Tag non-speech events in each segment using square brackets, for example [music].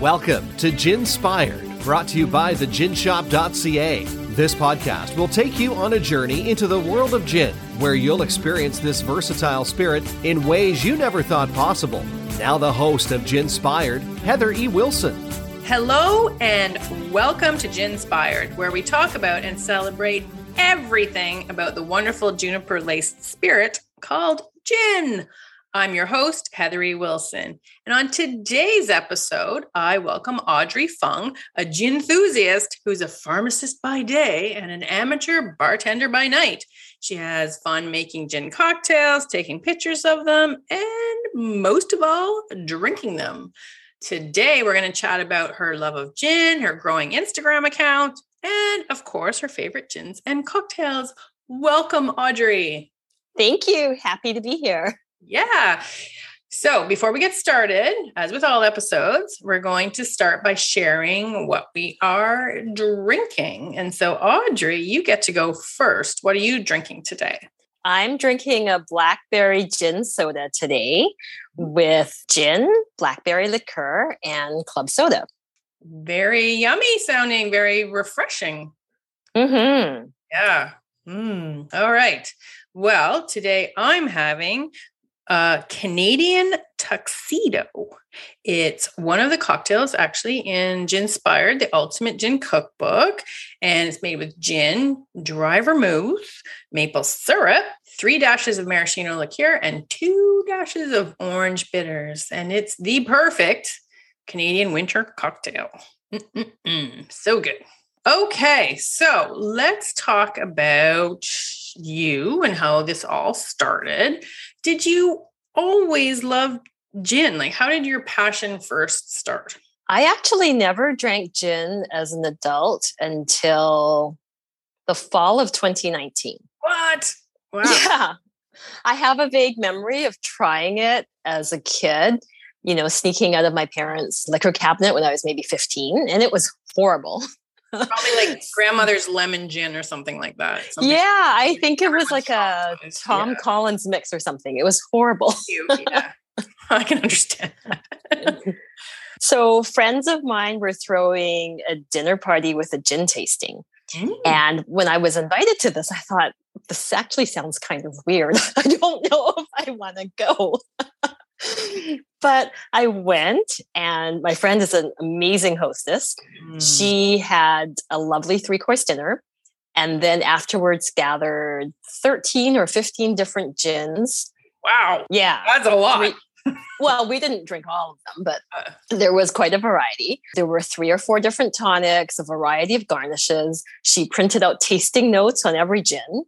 Welcome to Ginspired, brought to you by the theginshop.ca. This podcast will take you on a journey into the world of gin, where you'll experience this versatile spirit in ways you never thought possible. Now, the host of Ginspired, Heather E. Wilson. Hello, and welcome to Ginspired, where we talk about and celebrate everything about the wonderful juniper laced spirit called gin. I'm your host, Heather E. Wilson. And on today's episode, I welcome Audrey Fung, a gin enthusiast who's a pharmacist by day and an amateur bartender by night. She has fun making gin cocktails, taking pictures of them, and most of all, drinking them. Today, we're going to chat about her love of gin, her growing Instagram account, and of course, her favorite gins and cocktails. Welcome, Audrey. Thank you. Happy to be here. Yeah. So, before we get started, as with all episodes, we're going to start by sharing what we are drinking. And so, Audrey, you get to go first. What are you drinking today? I'm drinking a blackberry gin soda today with gin, blackberry liqueur, and club soda. Very yummy sounding, very refreshing. Mm-hmm. Yeah. Mm. All right. Well, today I'm having a Canadian tuxedo. It's one of the cocktails actually in Ginspired, the ultimate gin cookbook. And it's made with gin, dry vermouth, maple syrup, three dashes of maraschino liqueur, and two dashes of orange bitters. And it's the perfect Canadian winter cocktail. Mm-mm-mm. So good. Okay, so let's talk about you and how this all started. Did you always love gin? Like, how did your passion first start? I actually never drank gin as an adult until the fall of 2019. What? Wow. Yeah. I have a vague memory of trying it as a kid, you know, sneaking out of my parents' liquor cabinet when I was maybe 15, and it was horrible. [laughs] Probably like [laughs] grandmother's lemon gin or something like that. Something yeah, I think it was like a Tom yeah. Collins mix or something. It was horrible. Yeah, [laughs] I can understand. That. [laughs] so, friends of mine were throwing a dinner party with a gin tasting. Mm. And when I was invited to this, I thought, this actually sounds kind of weird. I don't know if I want to go. But I went, and my friend is an amazing hostess. Mm. She had a lovely three course dinner. And then afterwards, gathered 13 or 15 different gins. Wow. Yeah. That's a lot. Three- [laughs] well, we didn't drink all of them, but Uh. there was quite a variety. There were three or four different tonics, a variety of garnishes. She printed out tasting notes on every gin,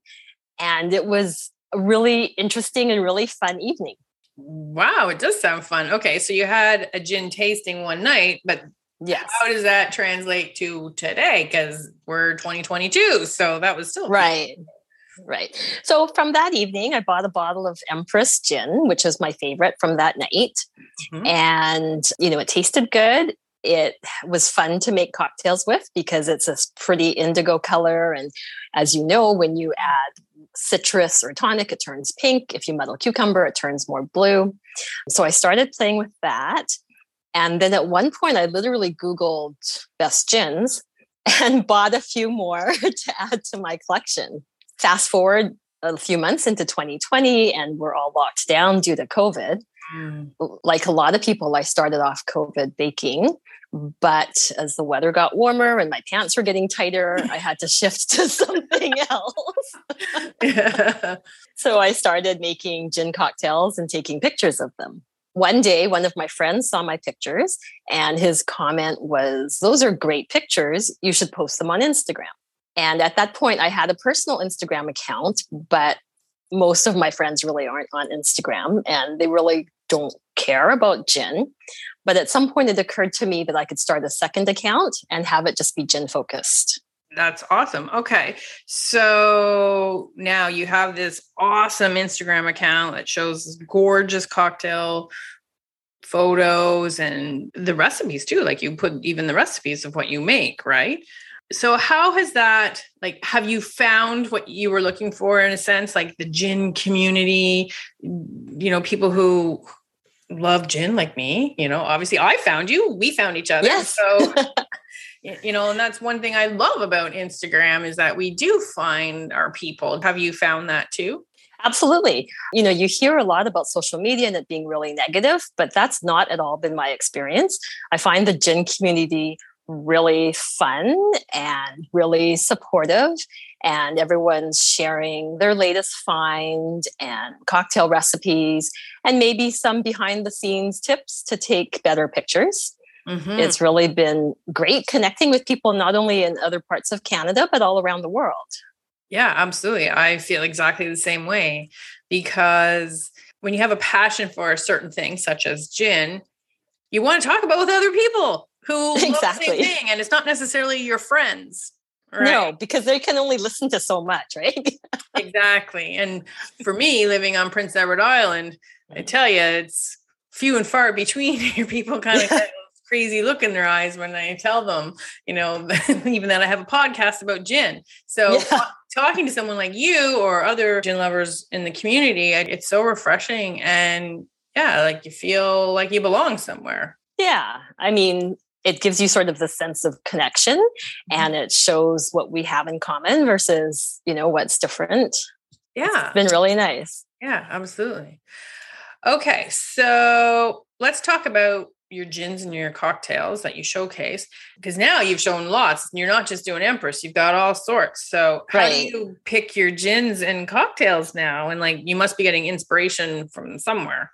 and it was a really interesting and really fun evening. Wow, it does sound fun. Okay, so you had a gin tasting one night, but Yes. how does that translate to today? Because we're 2022, so that was still Right. Right. So from that evening, I bought a bottle of Empress gin, which is my favorite from that night. Mhm. And, you know, it tasted good. It was fun to make cocktails with because it's this pretty indigo color. And as you know, when you add citrus or tonic, it turns pink. If you muddle cucumber, it turns more blue. So I started playing with that. And then at one point, I literally Googled best gins [laughs] and bought a few more [laughs] to add to my collection. Fast forward a few months into 2020, and we're all locked down due to COVID Mm. like a lot of people, I started off COVID baking. But as the weather got warmer and my pants were getting tighter, I had to shift to [laughs] something else. Yeah. [laughs] So I started making gin cocktails and taking pictures of them. One day, one of my friends saw my pictures, and his comment was, Those are great pictures. You should post them on Instagram. And at that point, I had a personal Instagram account, but most of my friends really aren't on Instagram and they really don't care about gin. But at some point, it occurred to me that I could start a second account and have it just be gin focused. That's awesome. Okay. So now you have this awesome Instagram account that shows gorgeous cocktail photos and the recipes too. Like you put even the recipes of what you make, right? So how has that like have you found what you were looking for in a sense like the gin community, you know, people who love gin like me, you know, obviously I found you, we found each other. Yes. So, [laughs] you know, and that's one thing I love about Instagram is that we do find our people. Have you found that too? Absolutely. You know, you hear a lot about social media and it being really negative, but that's not at all been my experience. I find the gin community really fun and really supportive and everyone's sharing their latest find and cocktail recipes and maybe some behind the scenes tips to take better pictures. Mm-hmm. It's really been great connecting with people not only in other parts of Canada but all around the world. Yeah, absolutely. I feel exactly the same way because when you have a passion for a certain thing such as gin, you want to talk about with other people who [laughs] exactly. love the same thing and it's not necessarily your friends Right. No, because they can only listen to so much, right? [laughs] exactly. And for me, living on Prince Edward Island, I mm-hmm. tell you, it's few and far between. [laughs] Your people kind of crazy look in their eyes when I tell them, you know, even that I have a podcast about gin. So yeah. talking to someone like you or other gin lovers in the community, it's so refreshing and yeah, like you feel like you belong somewhere. Yeah. I mean, it gives you sort of the sense of connection mm-hmm. and it shows what we have in common versus you know what's different. Yeah. it's been really nice. Yeah absolutely. Okay so let's talk about your gins and your cocktails that you showcase because now you've shown lots. You're not just doing empress you've got all sorts. So how right. do you pick your gins and cocktails now? And like you must be getting inspiration from somewhere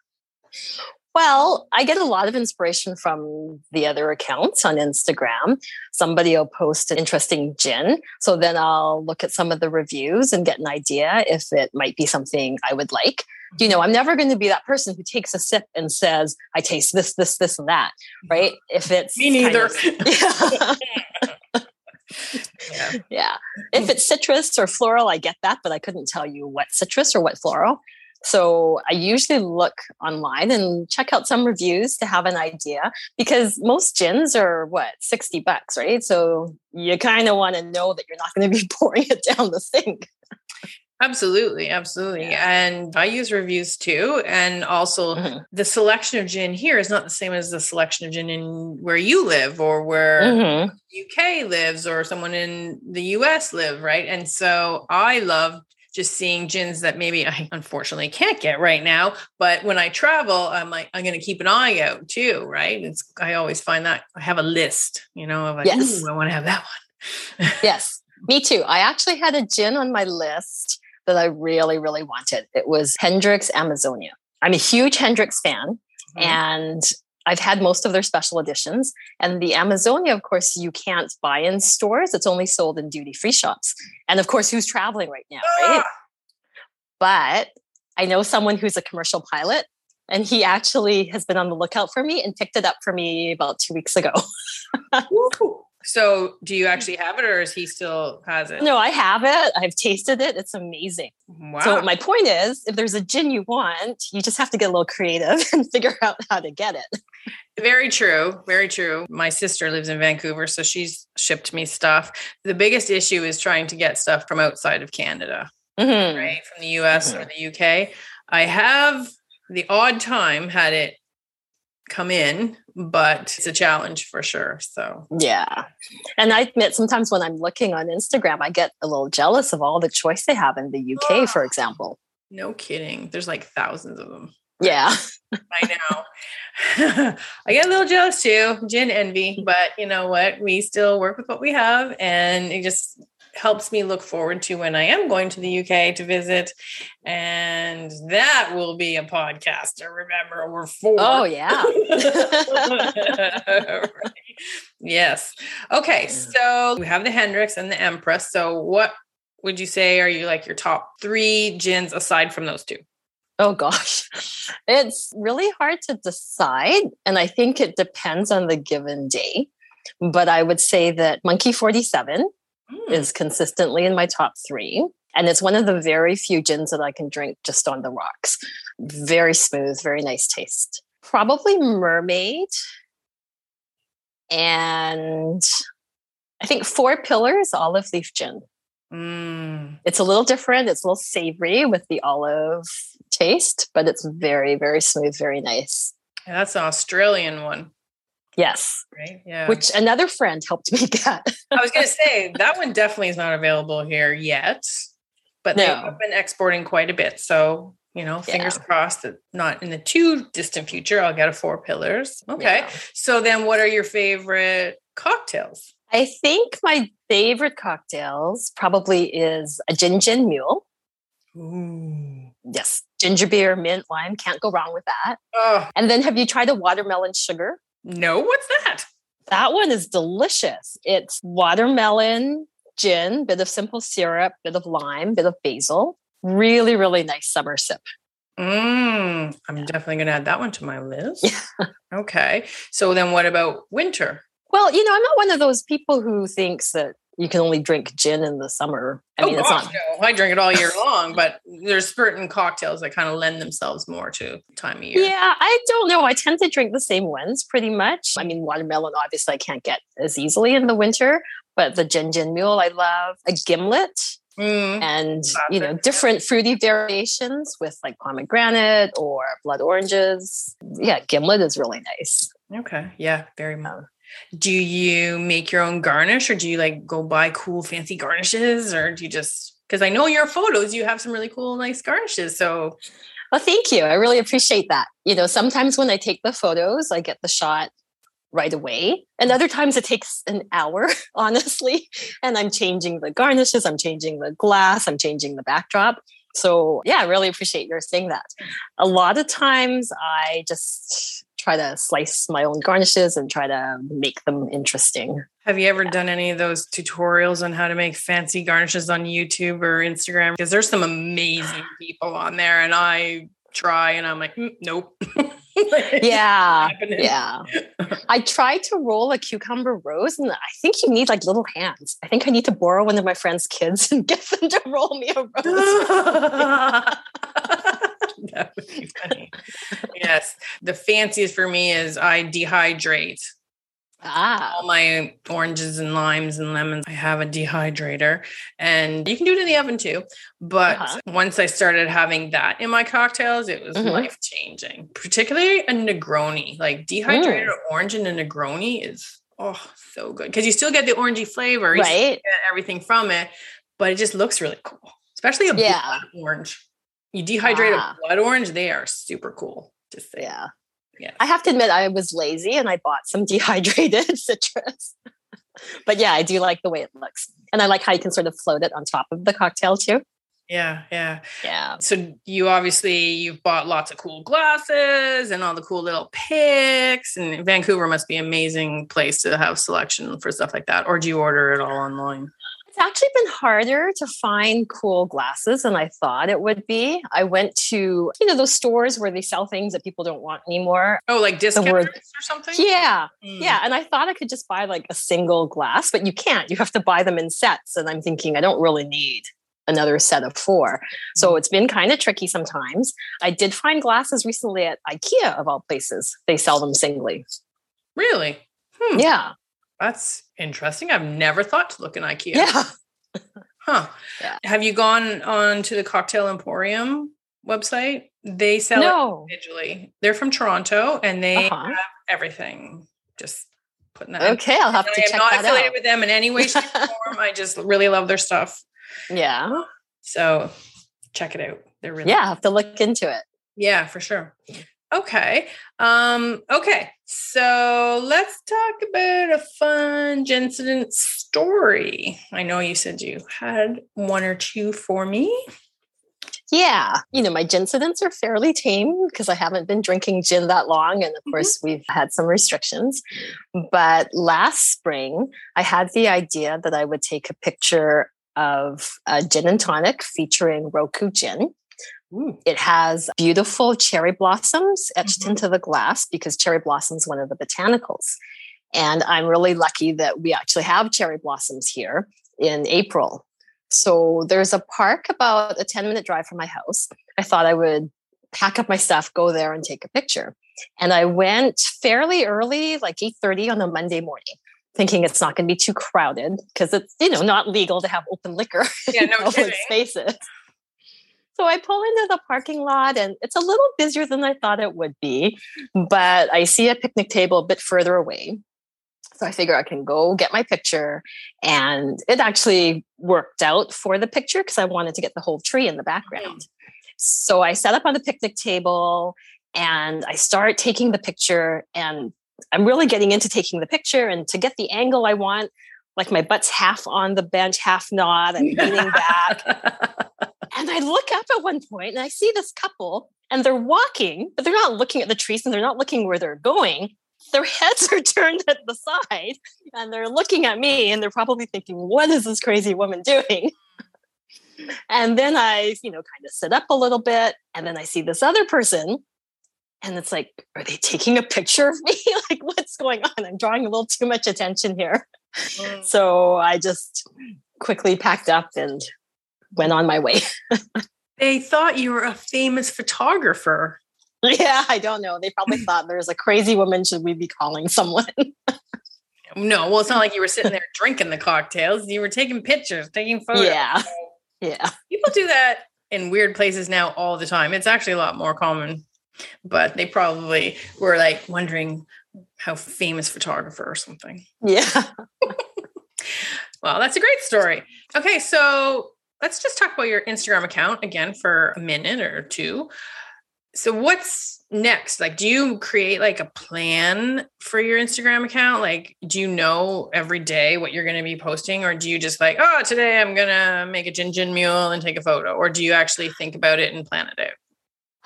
well, I get a lot of inspiration from the other accounts on Instagram. Somebody will post an interesting gin. So then I'll look at some of the reviews and get an idea if it might be something I would like. You know, I'm never going to be that person who takes a sip and says, I taste this, this, this, and that, right? If it's me neither. Of, [laughs] yeah. yeah. [laughs] yeah. If it's citrus or floral, I get that, but I couldn't tell you what citrus or what floral. So I usually look online and check out some reviews to have an idea because most gins are what, 60 bucks, right? So you kind of want to know that you're not going to be [laughs] pouring it down the sink. Absolutely, absolutely. Yeah. And I use reviews too. And also mm-hmm. the selection of gin here is not the same as the selection of gin in where you live or where mm-hmm. UK lives or someone in the US live, right? And so I love just seeing gins that maybe I unfortunately can't get right now. But when I travel, I'm like, I'm going to keep an eye out too, right? It's I always find that I have a list, you know, of like, yes. I want to have that one. [laughs] yes, me too. I actually had a gin on my list that I really, really wanted. It was Hendrick's Amazonia. I'm a huge Hendrick's fan, mm-hmm. and I've had most of their special editions. And the Amazonia, of course, you can't buy in stores. It's only sold in duty free shops. And of course, who's traveling right now, right? Ah! But I know someone who's a commercial pilot, and he actually has been on the lookout for me and picked it up for me about two weeks ago. [laughs] So, do you actually have it, or is he still has it? No, I have it. I've tasted it. It's amazing. Wow. So, my point is, if there's a gin you want, you just have to get a little creative [laughs] and figure out how to get it. Very true. Very true. My sister lives in Vancouver, so she's shipped me stuff. The biggest issue is trying to get stuff from outside of Canada, mm-hmm. right? From the US mm-hmm. or the UK. I have the odd time had it come in, but it's a challenge for sure. So, yeah. And I admit sometimes when I'm looking on Instagram, I get a little jealous of all the choice they have in the UK, oh, ah. for example. No kidding. There's like thousands of them. Yeah. [laughs] I know. [laughs] I get a little jealous too, gin envy, but you know what? We still work with what we have and it just helps me look forward to when I am going to the UK to visit. And that will be a podcast to remember. We're four. Oh, yeah. [laughs] right. Yes. Okay. So we have the Hendrick's and the Empress. So what would you say are you like your top three gins aside from those two? Oh gosh, [laughs] it's really hard to decide. And I think it depends on the given day. But I would say that Monkey 47 mm. is consistently in my top three. And it's one of the very few gins that I can drink just on the rocks. Very smooth, very nice taste. Probably Mermaid. And I think Four Pillars Olive Leaf Gin. Mm. It's a little different. It's a little savory with the olive taste, but it's very, very smooth, very nice. Yeah, that's an Australian one, Yes, right? Yeah. which another friend helped [laughs] me get. I was going to say that one definitely is not available here yet, but they have been exporting quite a bit. So, you know, fingers Yeah. crossed that not in the too distant future, I'll get a four pillars. Okay. Yeah. So then what are your favorite cocktails? I think my favorite cocktails probably is a gin gin mule. Ooh. Yes, ginger beer, mint, lime. Can't go wrong with that. Oh, And then have you tried a watermelon sugar? No, what's that? That one is delicious. It's watermelon, gin, bit of simple syrup, bit of lime, bit of basil. Really, really nice summer sip. Mm, I'm definitely going to add that one to my list. okay. So then what about winter? Well, you know, I'm not one of those people who thinks that you can only drink gin in the summer. I mean, oh, it's gosh, not. no. I drink it all year long, but there's certain cocktails that kind of lend themselves more to time of year. Yeah, I don't know. I tend to drink the same ones pretty much. I mean, watermelon, obviously, I can't get as easily in the winter, but the gin gin mule, I love. A gimlet Mm. and, you know, different fruity variations with like pomegranate or blood oranges. Yeah, gimlet is really nice. Okay. Yeah, very much. Do you make your own garnish or do you like go buy cool fancy garnishes or do you just because I know your photos you have some really cool nice garnishes. So Well, thank you. I really appreciate that. You know, sometimes when I take the photos, I get the shot right away. And other times it takes an hour, [laughs] honestly. And I'm changing the garnishes, I'm changing the glass, I'm changing the backdrop. So, yeah, I really appreciate your saying that. A lot of times I just try to slice my own garnishes and try to make them interesting. have you ever done any of those tutorials on how to make fancy garnishes on YouTube or Instagram? Because there's some amazing people on there and I try and I'm like, "Mm, nope. [laughs] Yeah. Yeah. I tried to roll a cucumber rose and I think you need like little hands. I think I need to borrow one of my friend's kids [laughs] and get them to roll me a rose. [laughs] [laughs] that would be funny. [laughs] yes. The fanciest for me is I dehydrate ah. all my oranges and limes and lemons. I have a dehydrator and you can do it in the oven too. But Uh-huh. once I started having that in my cocktails, it was Mhm. life changing, particularly a Negroni. Like dehydrated orange in a Negroni is, oh, so good because you still get the orangey flavor. You Right? get everything from it, but it just looks really cool, especially a Yeah. blood orange. You dehydrate Ah. a blood orange, they are super cool to say. Yeah. Yeah. I have to admit, I was lazy and I bought some [laughs] dehydrated citrus. but yeah, I do like the way it looks. And I like how you can sort of float it on top of the cocktail too. Yeah, yeah. Yeah. So you obviously you've bought lots of cool glasses and all the cool little picks. And Vancouver must be an amazing place to have selection for stuff like that. Or do you order it all online? It's actually been harder to find cool glasses than I thought it would be. I went to, you know, those stores where they sell things that people don't want anymore. Oh, like discounts word- or something? Yeah. Mm. Yeah. And I thought I could just buy like a single glass, but you can't. You have to buy them in sets. And I'm thinking, I don't really need another set of four. So it's been kind of tricky sometimes. I did find glasses recently at IKEA, of all places. They sell them singly. Really? Hmm. Yeah. That's interesting. I've never thought to look in IKEA. Yeah. [laughs] Huh. Yeah. Have you gone on to the Cocktail Emporium website? They sell No. it individually. They're from Toronto and they Uh-huh. have everything. Just putting that in. Okay. I'll have I to am check not that affiliated out. with them in any way, shape, or [laughs] form. I just really love their stuff. Yeah. So check it out. They're really Yeah. I have to look into it. yeah, for sure. Okay. Um, okay. So let's talk about a fun gin incident story. I know you said you had one or two for me. Yeah. You know, my gincidents are fairly tame because I haven't been drinking gin that long. And of Mhm. course, we've had some restrictions. But last spring, I had the idea that I would take a picture of a gin and tonic featuring Roku gin. It has beautiful cherry blossoms etched Mhm. into the glass because cherry blossom is one of the botanicals. And I'm really lucky that we actually have cherry blossoms here in April. So there's a park about a 10 minute drive from my house. I thought I would pack up my stuff, go there and take a picture. And I went fairly early, like 8:30 on a Monday morning, thinking it's not going to be too crowded because it's, you know, not legal to have open liquor Yeah, [laughs] in no public kidding. spaces. So I pull into the parking lot and it's a little busier than I thought it would be, but I see a picnic table a bit further away. So I figure I can go get my picture. And it actually worked out for the picture because I wanted to get the whole tree in the oh. background. So I set up on the picnic table and I start taking the picture. And I'm really getting into taking the picture. And to get the angle I want, like my butt's half on the bench, half not, I'm leaning back. [laughs] [laughs] and I look up at one point and I see this couple and they're walking, but they're not looking at the trees and they're not looking where they're going their heads are [laughs] turned at the side and they're looking at me and they're probably thinking, what is this crazy woman doing? and then I, you know, kind of sit up a little bit and then I see this other person and it's like, are they taking a picture of me? [laughs] like, what's going on? I'm drawing a little too much attention here. Mm. So I just quickly packed up and went on my way. [laughs] they thought you were a famous photographer. Yeah, I don't know. They probably thought there's a crazy woman. Should we be calling someone? [laughs] no, well, it's not like you were sitting there drinking the cocktails. You were taking pictures, taking photos. Yeah. Yeah. People do that in weird places now all the time. It's actually a lot more common, but they probably were like wondering how famous photographer or something. Yeah. [laughs] well, that's a great story. Okay, so let's just talk about your Instagram account again for a minute or two. So what's next? Like do you create like a plan for your instagram account? Like do you know every day what you're going to be posting or do you just like oh today i'm going to make a gin gin mule and take a photo or do you actually think about it and plan it out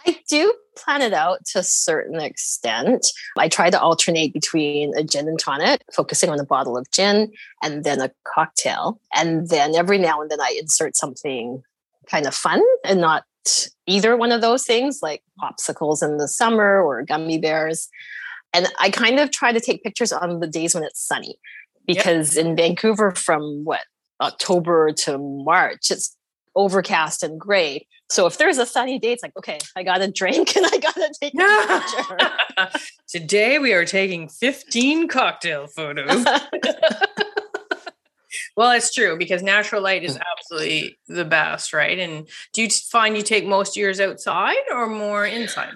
i do plan it out to a certain extent i try to alternate between a gin and tonic focusing on a bottle of gin and then a cocktail and then every now and then i insert something kind of fun and not either one of those things, like popsicles in the summer or gummy bears. And I kind of try to take pictures on the days when it's sunny because yep. in Vancouver from what October to March, it's overcast and gray. So if there's a sunny day, it's like, okay, I got a drink [laughs] and I got to take a picture. [laughs] Today we are taking 15 cocktail photos. [laughs] Well, it's true because natural light is absolutely the best, right? And do you find you take most years outside or more inside?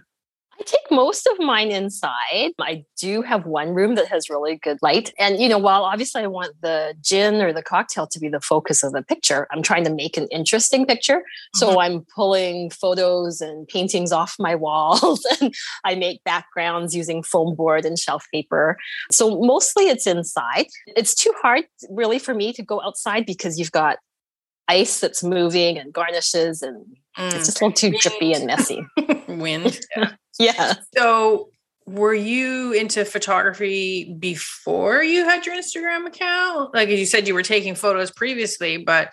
I take most of mine inside. I do have one room that has really good light. And, you know, while obviously I want the gin or the cocktail to be the focus of the picture, I'm trying to make an interesting picture. Mm-hmm. So I'm pulling photos and paintings off my [laughs] walls and I make backgrounds using foam board and shelf paper. So mostly it's inside. It's too hard really for me to go outside because you've got ice that's moving and garnishes and mm. it's just a little too drippy and messy. [laughs] Wind. [laughs] Yeah. So were you into photography before you had your Instagram account? Like you said you were taking photos previously, but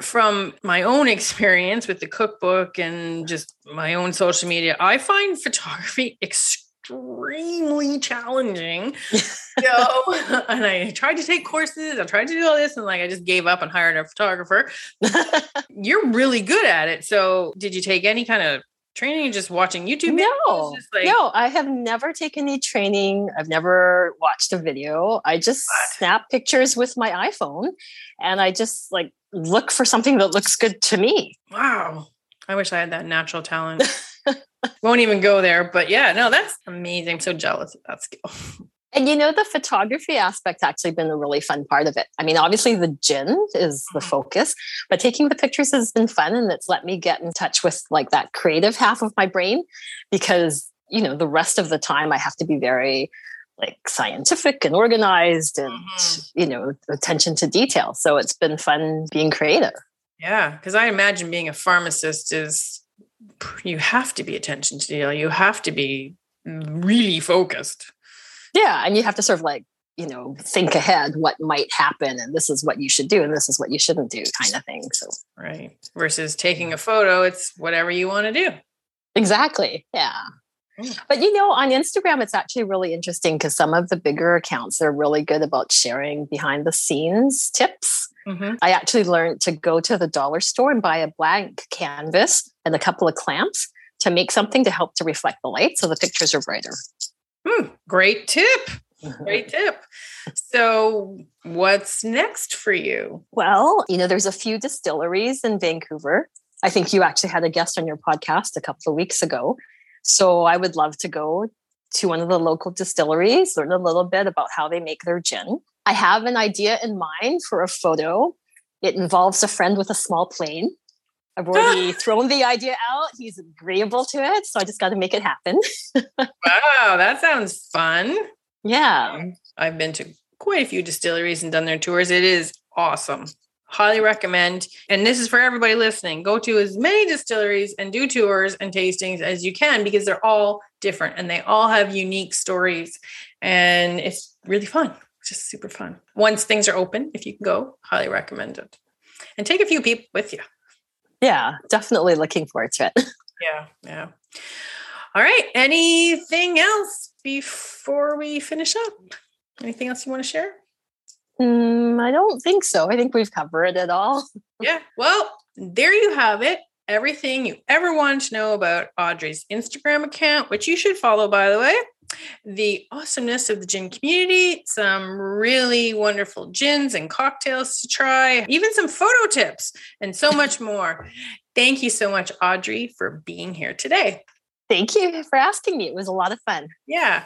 from my own [laughs] experience with the cookbook and just my own social media, I find photography extremely [laughs] extremely challenging. so, and I tried to take courses, I tried to do all this, and like I just gave up and hired a photographer. You're really good at it. So, did you take any kind of training and just watching YouTube no, like- no, I have never taken any training. I've never watched a video. I just what? snap pictures with my iPhone and I just like look for something that looks good to me. Wow. I wish I had that natural talent. [laughs] Won't even go there. But yeah, no, that's amazing. I'm so jealous of that skill. [laughs] And you know, the photography aspect's actually been a really fun part of it. I mean, obviously the gin is the mm-hmm. focus, but taking the pictures has been fun and it's let me get in touch with like that creative half of my brain because, you know, the rest of the time I have to be very like scientific and organized and, mm-hmm. you know, attention to detail. So it's been fun being creative. Yeah. Cause I imagine being a pharmacist is you have to be attention to detail. You have to be really focused. Yeah, and you have to sort of like you know think ahead what might happen and this is what you should do and this is what you shouldn't do kind of thing so right versus taking a photo it's whatever you want to do exactly yeah mm. but you know on instagram it's actually really interesting because some of the bigger accounts they're really good about sharing behind the scenes tips Mm-hmm. I actually learned to go to the dollar store and buy a blank canvas and a couple of clamps to make something to help to reflect the light so the pictures are brighter. Hmm, great tip. Great [laughs] tip. So, what's next for you? Well, you know, there's a few distilleries in Vancouver I think you actually had a guest on your podcast a couple of weeks ago. So I would love to go to one of the local distilleries, learn a little bit about how they make their gin. I have an idea in mind for a photo. It involves a friend with a small plane. I've already [laughs] thrown the idea out. He's agreeable to it. So I just got to make it happen. [laughs] wow, that sounds fun. Yeah. Um, I've been to quite a few distilleries and done their tours. It is awesome. Highly recommend. And this is for everybody listening. Go to as many distilleries and do tours and tastings as you can because they're all different and they all have unique stories. And it's really fun. It's just super fun. Once things are open, if you can go, highly recommend it. And take a few people with you. Yeah, definitely looking forward to it. [laughs] Yeah, yeah. All right. Anything else before we finish up? Anything else you want to share? Mm, I don't think so. I think we've covered it all. Yeah. Well, there you have it. Everything you ever wanted to know about Audrey's Instagram account, which you should follow, by the way. The awesomeness of the gin community, some really wonderful gins and cocktails to try, even some photo tips, and so much [laughs] more. Thank you so much, Audrey, for being here today. Thank you for asking me. It was a lot of fun. Yeah.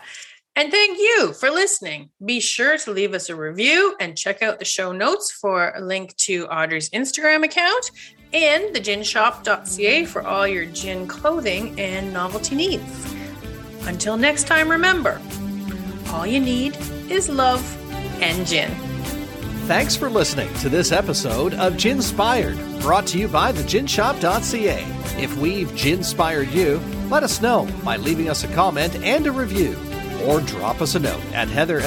And thank you for listening. Be sure to leave us a review and check out the show notes for a link to Audrey's Instagram account and theginshop.ca for all your gin clothing and novelty needs. Until next time, remember all you need is love and gin. Thanks for listening to this episode of Ginspired, brought to you by theginshop.ca. If we've ginspired you, let us know by leaving us a comment and a review or drop us a note at heather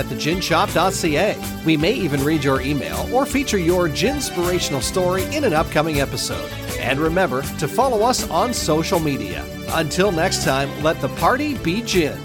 at. We may even read your email or feature your ginspirational story in an upcoming episode. And remember to follow us on social media. Until next time, let the party be gin.